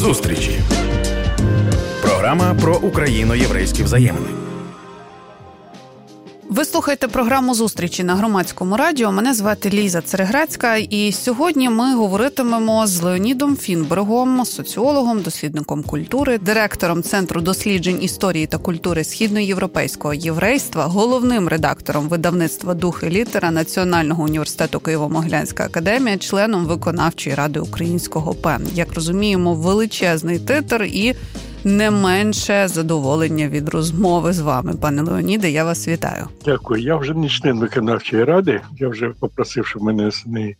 Зустрічі. Програма про україно-єврейські взаємини. Ви слухаєте програму зустрічі на громадському радіо. Мене звати Ліза Цереграцька, і сьогодні ми говоритимемо з Леонідом Фінбергом, соціологом, дослідником культури, директором центру досліджень історії та культури східноєвропейського єврейства, головним редактором видавництва «Дух і літера Національного університету Києво-Могилянська академія, членом виконавчої ради українського ПЕН. Як розуміємо, величезний титр і не менше задоволення від розмови з вами, пане Леоніде. Я вас вітаю. Дякую. Я вже не член виконавчої ради. Я вже попросив, щоб мене з неї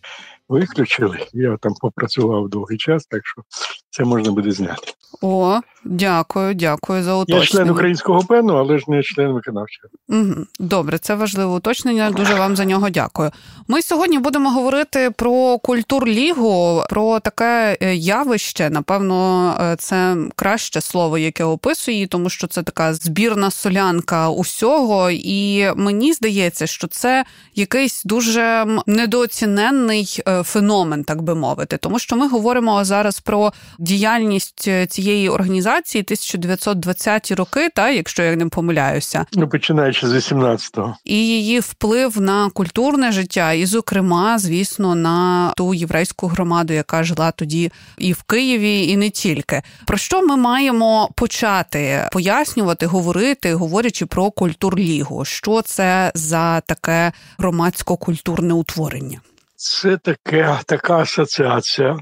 виключили. Я там попрацював довгий час, так що це можна буде зняти. О, дякую, дякую за уточнення. Я член українського пену, але ж не член виконавчого. Угу. Добре, це важливе уточнення. Дуже вам за нього дякую. Ми сьогодні будемо говорити про культурлігу, про таке е, явище. Напевно, е, це краще слово, яке описує її, тому що це така збірна солянка усього. І мені здається, що це якийсь дуже недооціненний е, феномен, так би мовити, тому що ми говоримо зараз про діяльність цієї організації 1920-ті роки, та якщо я не помиляюся, ну починаючи з 18-го. і її вплив на культурне життя, і, зокрема, звісно, на ту єврейську громаду, яка жила тоді і в Києві, і не тільки. Про що ми маємо почати пояснювати, говорити, говорячи про культурлігу? Що це за таке громадсько-культурне утворення? Це таке така асоціація,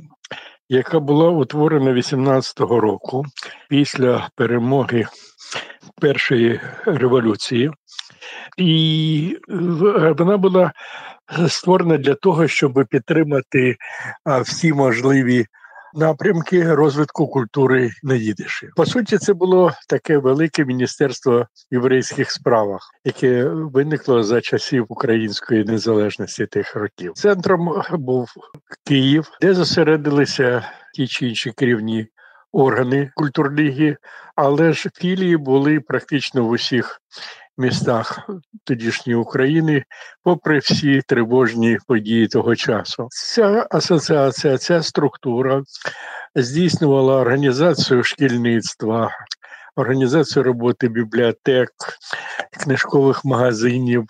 яка була утворена 18-го року після перемоги першої революції, і вона була створена для того, щоб підтримати всі можливі напрямки розвитку культури на їдиші. По суті, це було таке велике міністерство єврейських справах, яке виникло за часів української незалежності тих років. Центром був Київ, де зосередилися ті чи інші керівні органи культурліги, але ж філії були практично в усіх містах тодішньої України, попри всі тривожні події того часу. Ця асоціація, ця структура здійснювала організацію шкільництва, організацію роботи бібліотек, книжкових магазинів,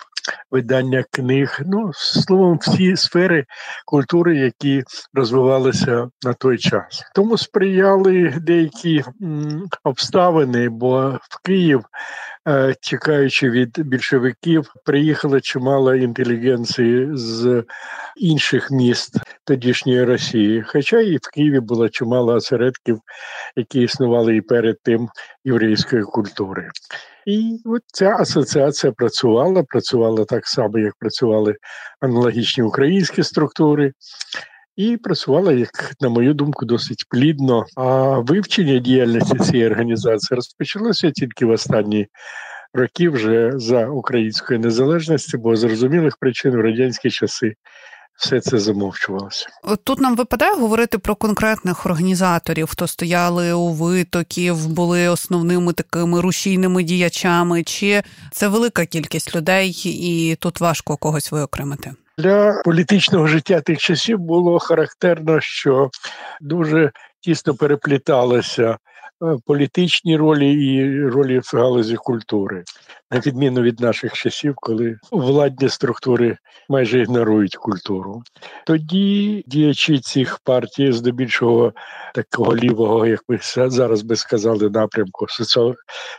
видання книг, ну словом, всі сфери культури, які розвивалися на той час. Тому сприяли деякі м, обставини, бо в Київ. Е, тікаючи від більшовиків, приїхало чимало інтелігенції з інших міст тодішньої Росії. Хоча і в Києві було чимало осередків, які існували і перед тим єврейської культури. І от ця асоціація працювала, працювала так само, як працювали аналогічні українські структури. І працювала, як на мою думку, досить плідно. А вивчення діяльності цієї організації розпочалося тільки в останні роки вже за української незалежності, бо зрозумілих причин в радянські часи все це замовчувалося. Тут нам випадає говорити про конкретних організаторів, хто стояли у витоків, були основними такими рушійними діячами, чи це велика кількість людей, і тут важко когось виокремити. Для політичного життя тих часів було характерно, що дуже тісно перепліталися Е, політичні ролі і ролі в галузі культури, на відміну від наших часів, коли владні структури майже ігнорують культуру. Тоді діячі цих партій, здебільшого такого лівого, як ми зараз би сказали, напрямку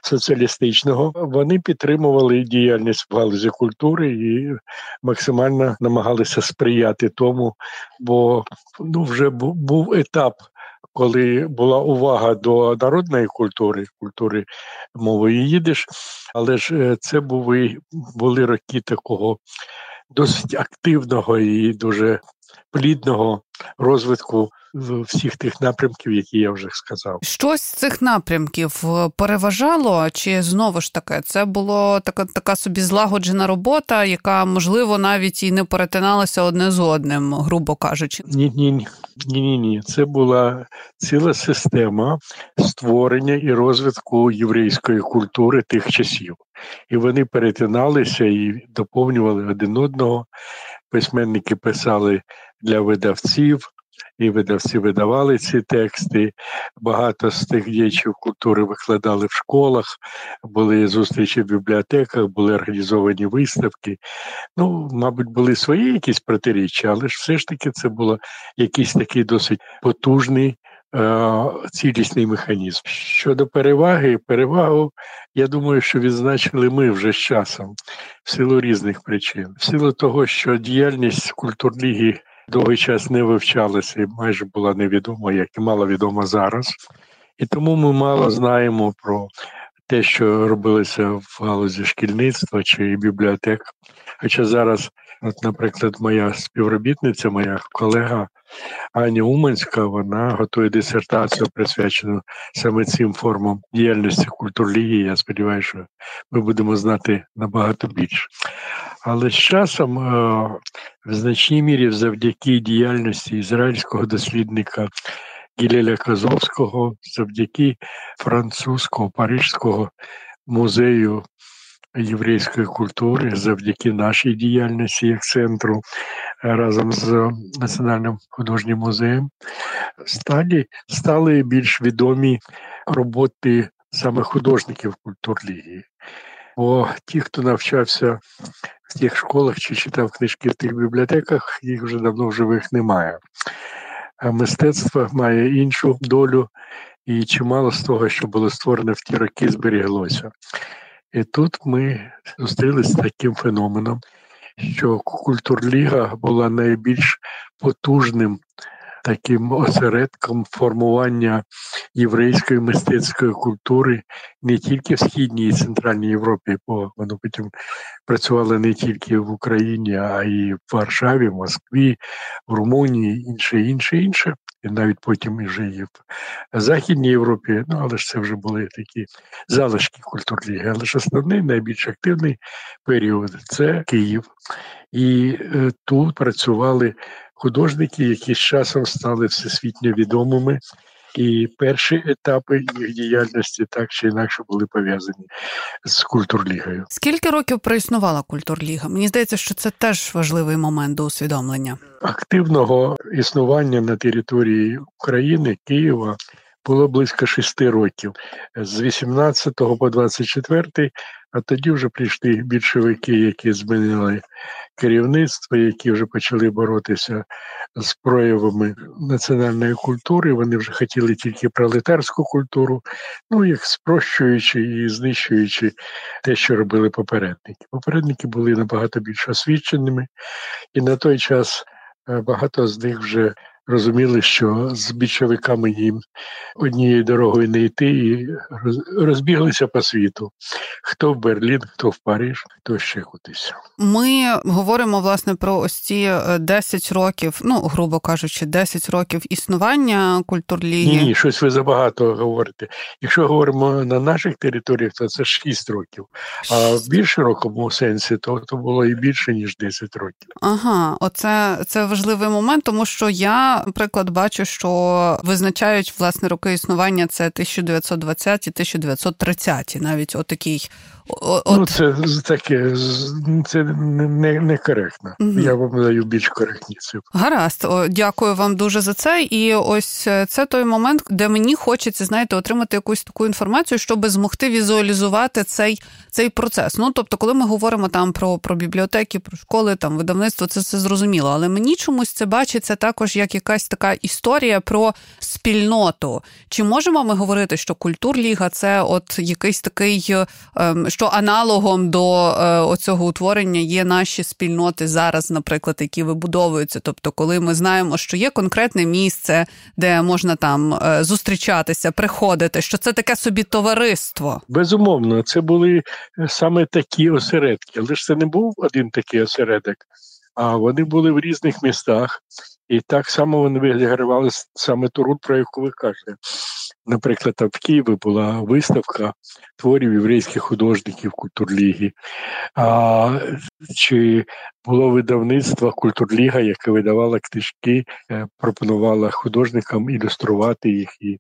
соціалістичного, вони підтримували діяльність в галузі культури і максимально намагалися сприяти тому, бо ну вже був етап коли була увага до народної культури, культури мовою їдиш, але ж е, це були, роки такого досить активного і дуже плідного розвитку всіх тих напрямків, які я вже сказав. Щось з цих напрямків е, переважало, чи знову ж таки це була така така собі злагоджена робота, яка можливо навіть і не перетиналася одне з одним, грубо кажучи? Ні, ні, ні, ні, ні. Це була ціла система створення і розвитку єврейської культури тих часів, і вони перетиналися і доповнювали один одного. Письменники писали для видавців, і видавці видавали ці тексти. Багато з тих діячів культури викладали в школах, були зустрічі в бібліотеках, були організовані виставки. Ну, мабуть, були свої якісь протиріччя, але ж все ж таки це було якийсь такий досить потужний. Е, цілісний механізм щодо переваги, перевагу, я думаю, що відзначили ми вже з часом в силу різних причин, в силу того, що діяльність культурліги довгий час не вивчалася і майже була невідома, як і мало відома зараз. І тому ми мало знаємо про те, що робилося в галузі шкільництва чи бібліотек. Хоча зараз, от, наприклад, моя співробітниця, моя колега Аня Уманська, вона готує дисертацію, присвячену саме цим формам діяльності культурліги. Я сподіваюся, що ми будемо знати набагато більше. Але з часом е, в значній мірі завдяки діяльності ізраїльського дослідника Гілеля Казовського, завдяки французького парижського музею єврейської культури, завдяки нашій діяльності як центру разом з Національним художнім музеєм, стали, стали більш відомі роботи саме художників культурлігії. Бо ті, хто навчався в тих школах чи читав книжки в тих бібліотеках, їх вже давно в живих немає. А мистецтво має іншу долю, і чимало з того, що було створено в ті роки, зберіглося. І тут ми зустрілися з таким феноменом, що культурліга була найбільш потужним таким осередком формування єврейської мистецької культури не тільки в східній і центральній Європі, бо воно потім працювало не тільки в Україні, а й в Варшаві, Москві, в Румунії, інше, інше, інше. І навіть потім і є в Західній Європі, ну але ж це вже були такі залишки культурліги. Але ж основний найбільш активний період це Київ. І е, тут працювали художники, які з часом стали всесвітньо відомими. І перші етапи їх діяльності так чи інакше були пов'язані з культурлігою. Скільки років проіснувала культурліга? Мені здається, що це теж важливий момент до усвідомлення активного існування на території України Києва було близько шести років з 18 по 24 а тоді вже прийшли більшовики, які змінили керівництво, які вже почали боротися з проявами національної культури. Вони вже хотіли тільки пролетарську культуру, ну їх спрощуючи і знищуючи те, що робили попередники. Попередники були набагато більш освіченими, і на той час е, багато з них вже розуміли, що з більшовиками їм однією дорогою не йти, і розбіглися по світу. Хто в Берлін, хто в Париж, хто ще кудись. Ми говоримо власне про ось ці 10 е, років, ну грубо кажучи, 10 років існування культурліги. Ні, ні, щось ви забагато говорите. Якщо говоримо на наших територіях, то це 6 років. А в більш широкому сенсі, то, то було і більше ніж 10 років. Ага, оце це важливий момент, тому що я наприклад, бачу, що визначають власне роки існування це 1920 1930 навіть отакий От... Ну, це таке це не, не коректно. Угу. Я вам даю більш коректні цифри. Гаразд, О, дякую вам дуже за це. І ось е, це той момент, де мені хочеться, знаєте, отримати якусь таку інформацію, щоб змогти візуалізувати цей цей процес. Ну тобто, коли ми говоримо там про про бібліотеки, про школи, там видавництво, це все зрозуміло. Але мені чомусь це бачиться також як якась така історія про спільноту. Чи можемо ми говорити, що культурліга це от якийсь такий. Ем, що аналогом до е, оцього утворення є наші спільноти зараз, наприклад, які вибудовуються. Тобто, коли ми знаємо, що є конкретне місце, де можна там е, зустрічатися, приходити, що це таке собі товариство. Безумовно, це були е, саме такі осередки, але ж це не був один такий осередок. А вони були в різних містах, і так само вони відігравали саме ту роль, про яку ви кажете. Наприклад, в Києві була виставка творів єврейських художників культурліги. А, Чи було видавництво Культурліга, яке видавало книжки, е, пропонувало художникам ілюструвати їх і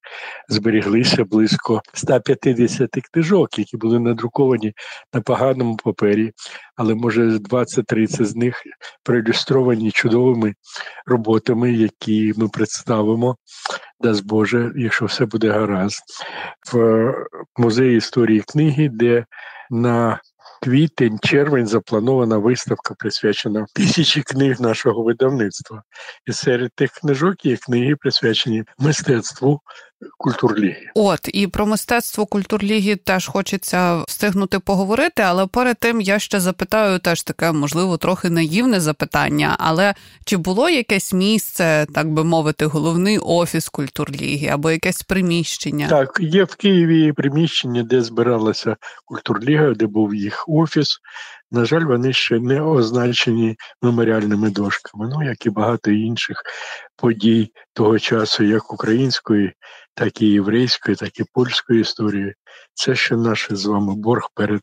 зберіглися близько 150 книжок, які були надруковані на поганому папері, але може 20-30 з них проілюстровані чудовими роботами, які ми представимо, дасть Боже, якщо все буде гаразд, в музеї історії книги, де на квітень, червень запланована виставка, присвячена тисячі книг нашого видавництва. І серед тих книжок є книги, присвячені мистецтву культурліги. От і про мистецтво культурліги теж хочеться встигнути поговорити, але перед тим я ще запитаю теж таке, можливо, трохи наївне запитання. Але чи було якесь місце, так би мовити, головний офіс культурліги або якесь приміщення? Так, є в Києві приміщення, де збиралася культурліга, де був їх офіс. На жаль, вони ще не означені меморіальними дошками, ну як і багато інших подій того часу, як української, так і єврейської, так і польської історії. Це ще наш з вами борг перед.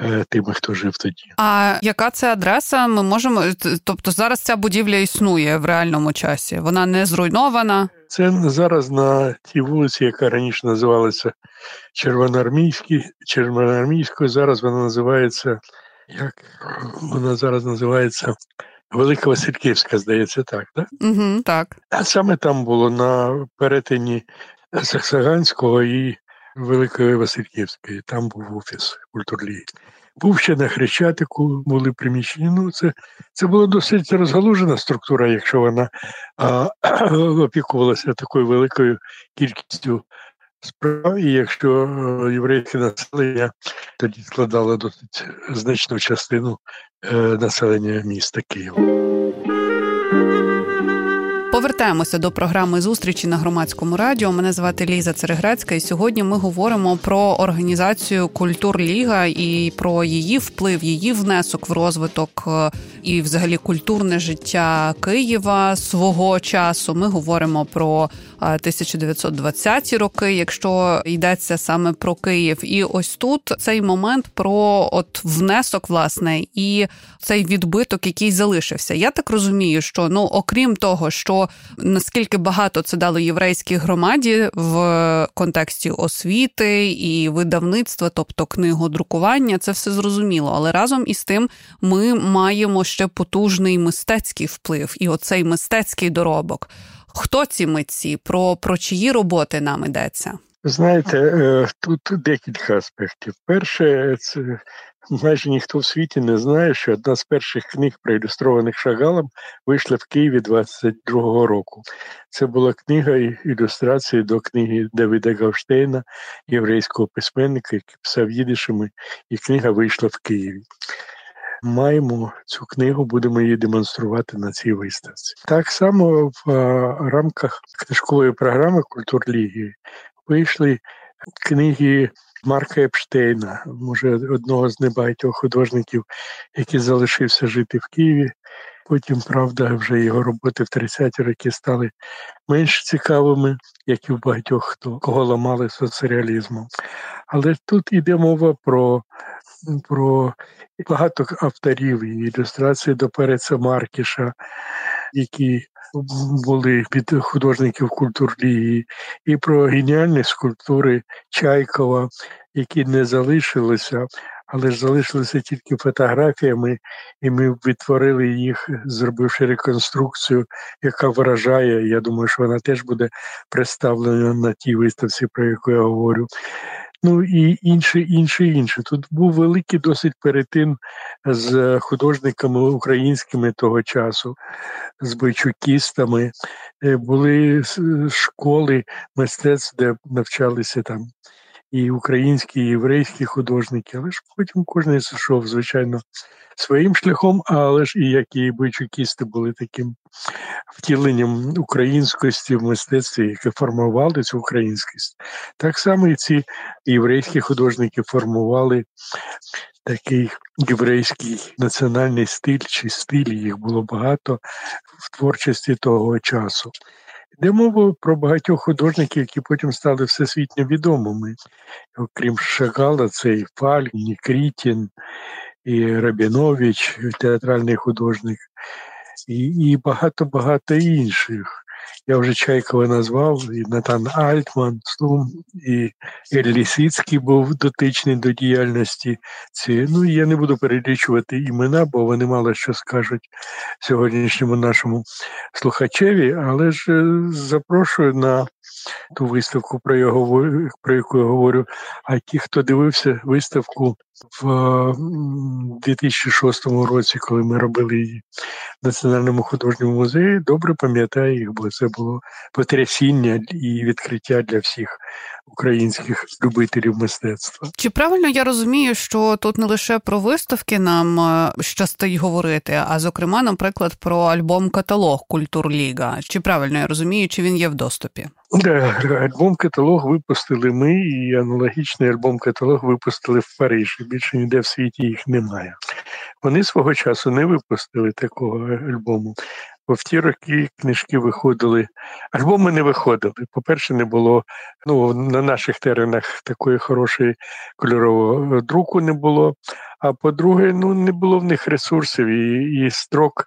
Е, тими, хто жив тоді. А яка це адреса? Ми можемо. Тобто зараз ця будівля існує в реальному часі? Вона не зруйнована? Це зараз на тій вулиці, яка раніше називалася Червоноармійською. Зараз вона називається як вона зараз називається Велика Васильківська, здається, так, так? Угу, так. А саме там було на перетині Саксаганського і Великої Васильківської. Там був офіс культурлії. Був ще на Хрещатику, були приміщення. Ну, це це була досить розгалужена структура, якщо вона а, опікувалася такою великою кількістю справ, і якщо е, єврейське населення тоді складало досить значну частину е, населення міста Києва. Повертаємося до програми зустрічі на громадському радіо. Мене звати Ліза Цереграцька, і сьогодні ми говоримо про організацію Культур Ліга і про її вплив, її внесок в розвиток е, і, взагалі, культурне життя Києва свого часу. Ми говоримо про 1920-ті роки, якщо йдеться саме про Київ, і ось тут цей момент про от внесок, власне, і цей відбиток, який залишився. Я так розумію, що ну окрім того, що наскільки багато це дало єврейській громаді в контексті освіти і видавництва, тобто книгодрукування, це все зрозуміло. Але разом із тим ми маємо ще потужний мистецький вплив, і оцей мистецький доробок. Хто ці митці? Про, про чиї роботи нам йдеться? Знаєте, е, тут декілька аспектів. Перше, це майже ніхто в світі не знає, що одна з перших книг, проілюстрованих Шагалом, вийшла в Києві 22-го року. Це була книга ілюстрації до книги Давида Гавштейна, єврейського письменника, який писав їдишами, і книга вийшла в Києві. Маємо цю книгу, будемо її демонструвати на цій виставці. Так само в рамках книжкової програми Культурліги вийшли книги Марка Епштейна, може одного з небагатьох художників, який залишився жити в Києві. Потім, правда, вже його роботи в 30-ті роки стали менш цікавими, як і в багатьох хто кого ламали соцреалізмом. Але тут йде мова про про багато авторів і ілюстрації до Переца Маркіша, які були під художників культурлії, і про геніальні скульптури Чайкова, які не залишилися, але ж залишилися тільки фотографіями, і ми відтворили їх, зробивши реконструкцію, яка вражає. Я думаю, що вона теж буде представлена на тій виставці, про яку я говорю ну і інше, інше, інше. Тут був великий досить перетин з художниками українськими того часу, з бойчукістами. Е, були школи мистецтв, де навчалися там і українські, і єврейські художники, але ж потім кожен зайшов, звичайно, своїм шляхом, але ж і як і бойчукісти були таким втіленням українськості в мистецтві, яке формували цю українськість. Так само і ці єврейські художники формували такий єврейський національний стиль чи стиль, їх було багато в творчості того часу. Йде мова про багатьох художників, які потім стали всесвітньо відомими. Окрім Шагала, це і Фаль, Нікрітін, і Рабінович, театральний художник, і багато-багато інших. Я вже Чайкова назвав, і Натан Альтман, Слум, і Ель Лісицький був дотичний до діяльності цієї. Ну, я не буду перелічувати імена, бо вони мало що скажуть сьогоднішньому нашому слухачеві, але ж е, запрошую на ту виставку, про говорю, про яку я говорю. А ті, хто дивився виставку в 2006 році, коли ми робили її в Національному художньому музеї, добре пам'ятаю їх, бо це було потрясіння і відкриття для всіх українських любителів мистецтва. Чи правильно я розумію, що тут не лише про виставки нам е, щастить говорити, а зокрема, наприклад, про альбом каталог Культурліга? Чи правильно я розумію, чи він є в доступі? Альбом каталог випустили ми, і аналогічний альбом каталог випустили в Парижі. Більше ніде в світі їх немає. Вони свого часу не випустили такого альбому. Бо в ті роки книжки виходили, альбоми не виходили. По-перше, не було ну, на наших теренах такої хорошої кольорового друку не було. А по-друге, ну не було в них ресурсів і і строк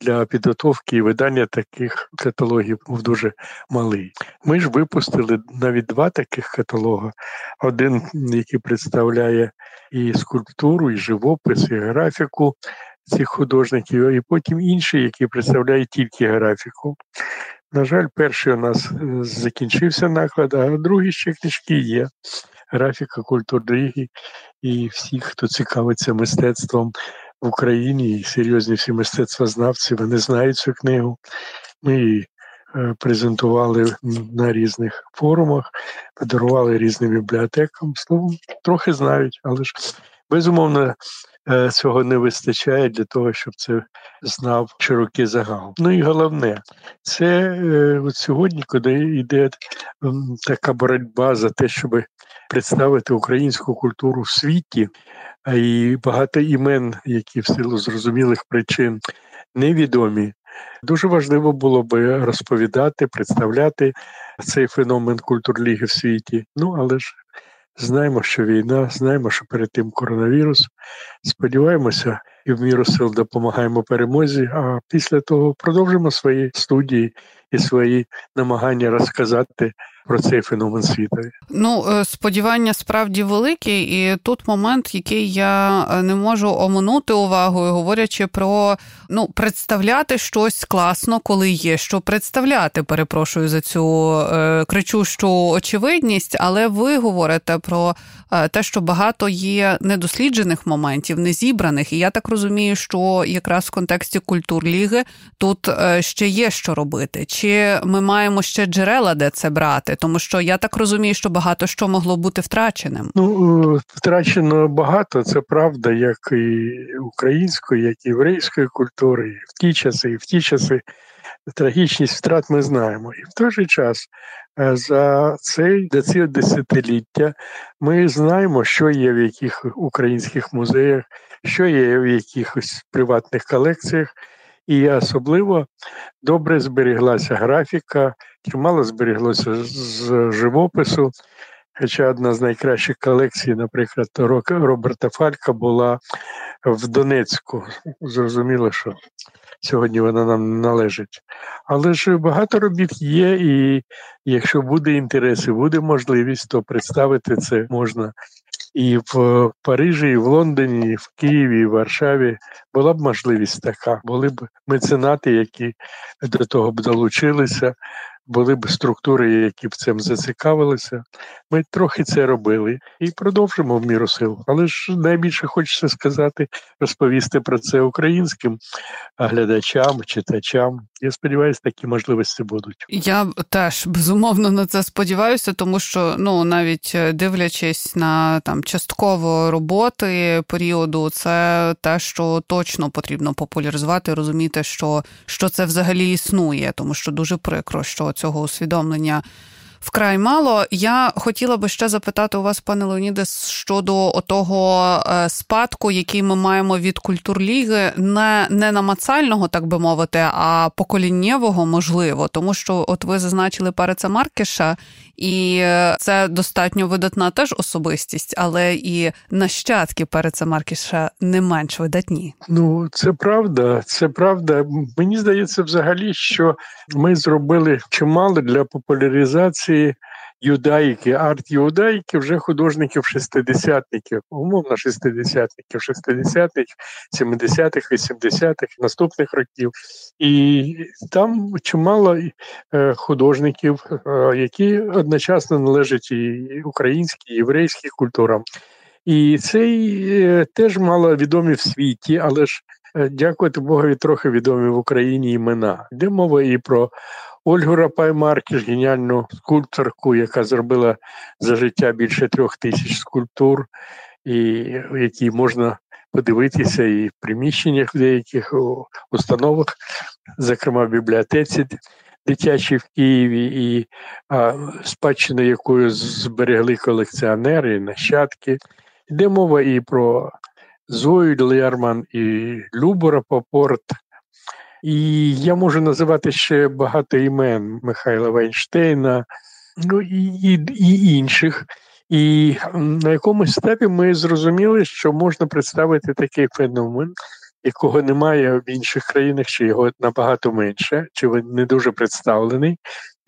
для підготовки і видання таких каталогів був дуже малий. Ми ж випустили навіть два таких каталога: один, який представляє і скульптуру, і живопис, і графіку цих художників, і потім інший, який представляє тільки графіку. На жаль, перший у нас е, закінчився наклад, а другий ще книжки є. Графіка культурної і всі, хто цікавиться мистецтвом в Україні, і серйозні всі мистецтвознавці, вони знають цю книгу. Ми її е, презентували на різних форумах, подарували різним бібліотекам. Словом, трохи знають, але ж безумовно цього не вистачає для того, щоб це знав широкий загал. Ну і головне, це е, от сьогодні, коли йде така боротьба за те, щоб представити українську культуру в світі, і багато імен, які в силу зрозумілих причин невідомі. Дуже важливо було би розповідати, представляти цей феномен культурліги в світі. Ну але ж Знаємо, що війна, знаємо, що перед тим коронавірус. Сподіваємося, і в міру сил допомагаємо перемозі. А після того продовжимо свої студії і свої намагання розказати про цей феномен світу. Ну е, сподівання справді великі, і тут момент, який я е, не можу оминути увагою, говорячи про ну представляти щось класно, коли є що представляти. Перепрошую за цю е, кричущу очевидність, але ви говорите про е, те, що багато є недосліджених моментів, незібраних. І я так розумію, що якраз в контексті культурліги тут е, ще є що робити. Чи ми маємо ще джерела, де це брати? Тому що я так розумію, що багато що могло бути втраченим. Ну е, втрачено багато, це правда, як і української, як і єврейської культури, і в ті часи, і в ті часи. Трагічність втрат ми знаємо. І в той же час е, за цей ці десятиліття ми знаємо, що є в яких українських музеях, що є в якихось приватних колекціях, і особливо добре зберіглася графіка, чимало зберіглося з живопису. Хоча одна з найкращих колекцій, наприклад, Роберта Фалька була в Донецьку. Зрозуміло, що сьогодні вона нам не належить. Але ж багато робіт є, і якщо буде інтерес і буде можливість, то представити це можна і в Парижі, і в Лондоні, і в Києві, і в Варшаві була б можливість така. Були б меценати, які до того б долучилися, були б структури, які б цим зацікавилися. Ми трохи це робили і продовжимо в міру сил. Але ж найбільше хочеться сказати, розповісти про це українським глядачам, читачам. Я сподіваюся, такі можливості будуть. Я теж безумовно на це сподіваюся, тому що ну навіть е, дивлячись на там частково роботи періоду, це те, що точно потрібно популяризувати, розуміти, що, що це взагалі існує, тому що дуже прикро, що цього усвідомлення вкрай мало. Я хотіла би ще запитати у вас, пане Леоніде, щодо того е, спадку, який ми маємо від культурліги, не не намацального, так би мовити, а поколіннєвого, можливо, тому що от ви зазначили Пареца Маркіша, і це достатньо видатна теж особистість, але і нащадки Пареца Маркіша не менш видатні. Ну це правда, це правда. Мені здається, взагалі, що ми зробили чимало для популяризації юдаїки, арт-юдаїки вже художників шестидесятників, умовно шестидесятників, шестидесятих, сімдесятих, вісімдесятих, наступних років. І там чимало е, художників, е, які одночасно належать і українській, і єврейській культурам. І цей е, теж мало відомі в світі, але ж дякувати Богові, трохи відомі в Україні імена. Йде мова і про Ольгу Рапай-Маркіш, геніальну скульпторку, яка зробила за життя більше трьох тисяч скульптур, і в якій можна подивитися і в приміщеннях в деяких установах, зокрема в бібліотеці дитячій в Києві, і а, спадщину якою зберегли колекціонери, нащадки. Йде мова і про Зою Лерман, і Любу Рапопорт, і я можу називати ще багато імен Михайла Вайнштейна, ну і, і, і інших. І на якомусь етапі ми зрозуміли, що можна представити такий феномен, якого немає в інших країнах, чи його набагато менше, чи він не дуже представлений,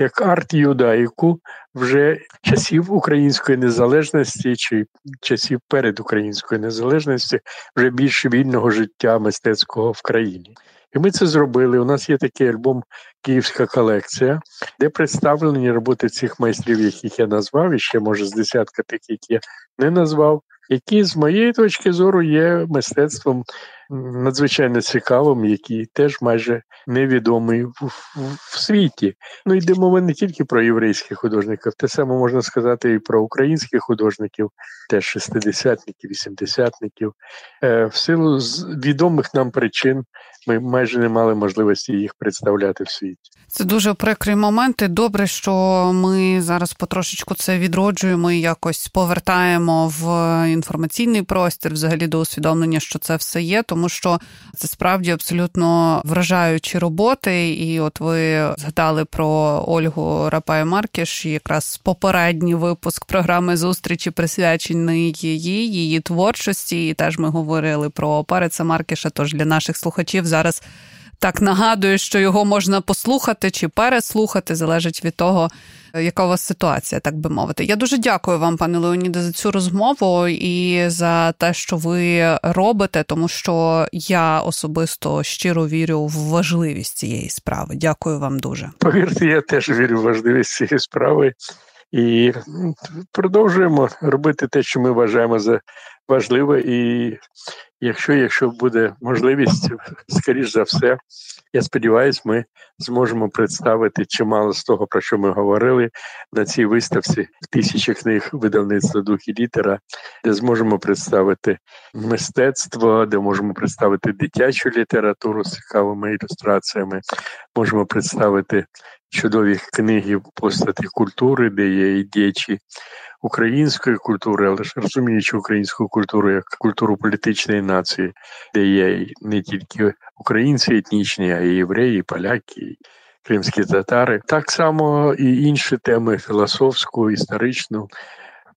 як арт-юдаїку вже часів української незалежності, чи часів перед українською незалежності, вже більше вільного життя мистецького в країні. І ми це зробили. У нас є такий альбом Київська колекція, де представлені роботи цих майстрів, яких я назвав, і ще може з десятка тих, які я не назвав, які з моєї точки зору є мистецтвом надзвичайно цікавим, який теж майже невідомий в, в, в світі. Ну йде мова не тільки про єврейських художників, те саме можна сказати і про українських художників, теж шестидесятників, вісімдесятників. Е, в силу з відомих нам причин ми майже не мали можливості їх представляти в світі. Це дуже прикрий момент. і Добре, що ми зараз потрошечку це відроджуємо і якось повертаємо в інформаційний простір, взагалі до усвідомлення, що це все є, тому що це справді абсолютно вражаючі роботи. І от ви згадали про Ольгу Рапай Маркіш, якраз попередній випуск програми зустрічі присвячений її, її творчості. І теж ми говорили про Переца Маркіша. Тож для наших слухачів зараз так нагадую, що його можна послухати чи переслухати, залежить від того, яка у вас ситуація, так би мовити. Я дуже дякую вам, пане Леоніде, за цю розмову і за те, що ви робите, тому що я особисто щиро вірю в важливість цієї справи. Дякую вам дуже. Повірте, я теж вірю в важливість цієї справи. І продовжуємо робити те, що ми вважаємо за важливе, і якщо якщо буде можливість, скоріш за все, я сподіваюся, ми зможемо представити чимало з того, про що ми говорили на цій виставці в тисячі книг видавництва дух і літера, де зможемо представити мистецтво, де можемо представити дитячу літературу з цікавими ілюстраціями, можемо представити чудові книги постаті культури, де є і діячі української культури, але ж розуміючи українську культуру як культуру політичної нації, де є не тільки українці етнічні, а й євреї, поляки, і кримські татари. Так само і інші теми філософську, історичну.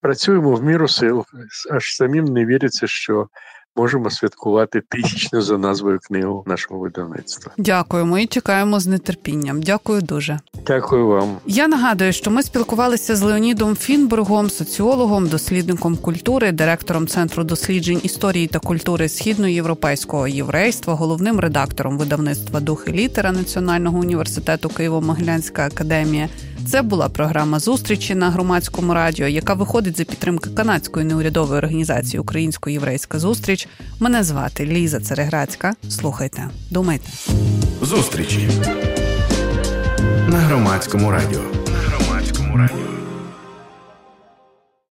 Працюємо в міру сил, аж самим не віриться, що можемо святкувати тисячну за назвою книгу нашого видавництва. Дякуємо і чекаємо з нетерпінням. Дякую дуже. Дякую вам. Я нагадую, що ми спілкувалися з Леонідом Фінбергом, соціологом, дослідником культури, директором центру досліджень історії та культури східноєвропейського єврейства, головним редактором видавництва Дух і літера Національного університету Києво-Могилянська академія. Це була програма зустрічі на громадському радіо, яка виходить за підтримки канадської неурядової організації Українсько-єврейська зустріч. Мене звати Ліза Цереграцька. Слухайте, думайте. Зустрічі на громадському радіо. На громадському радіо.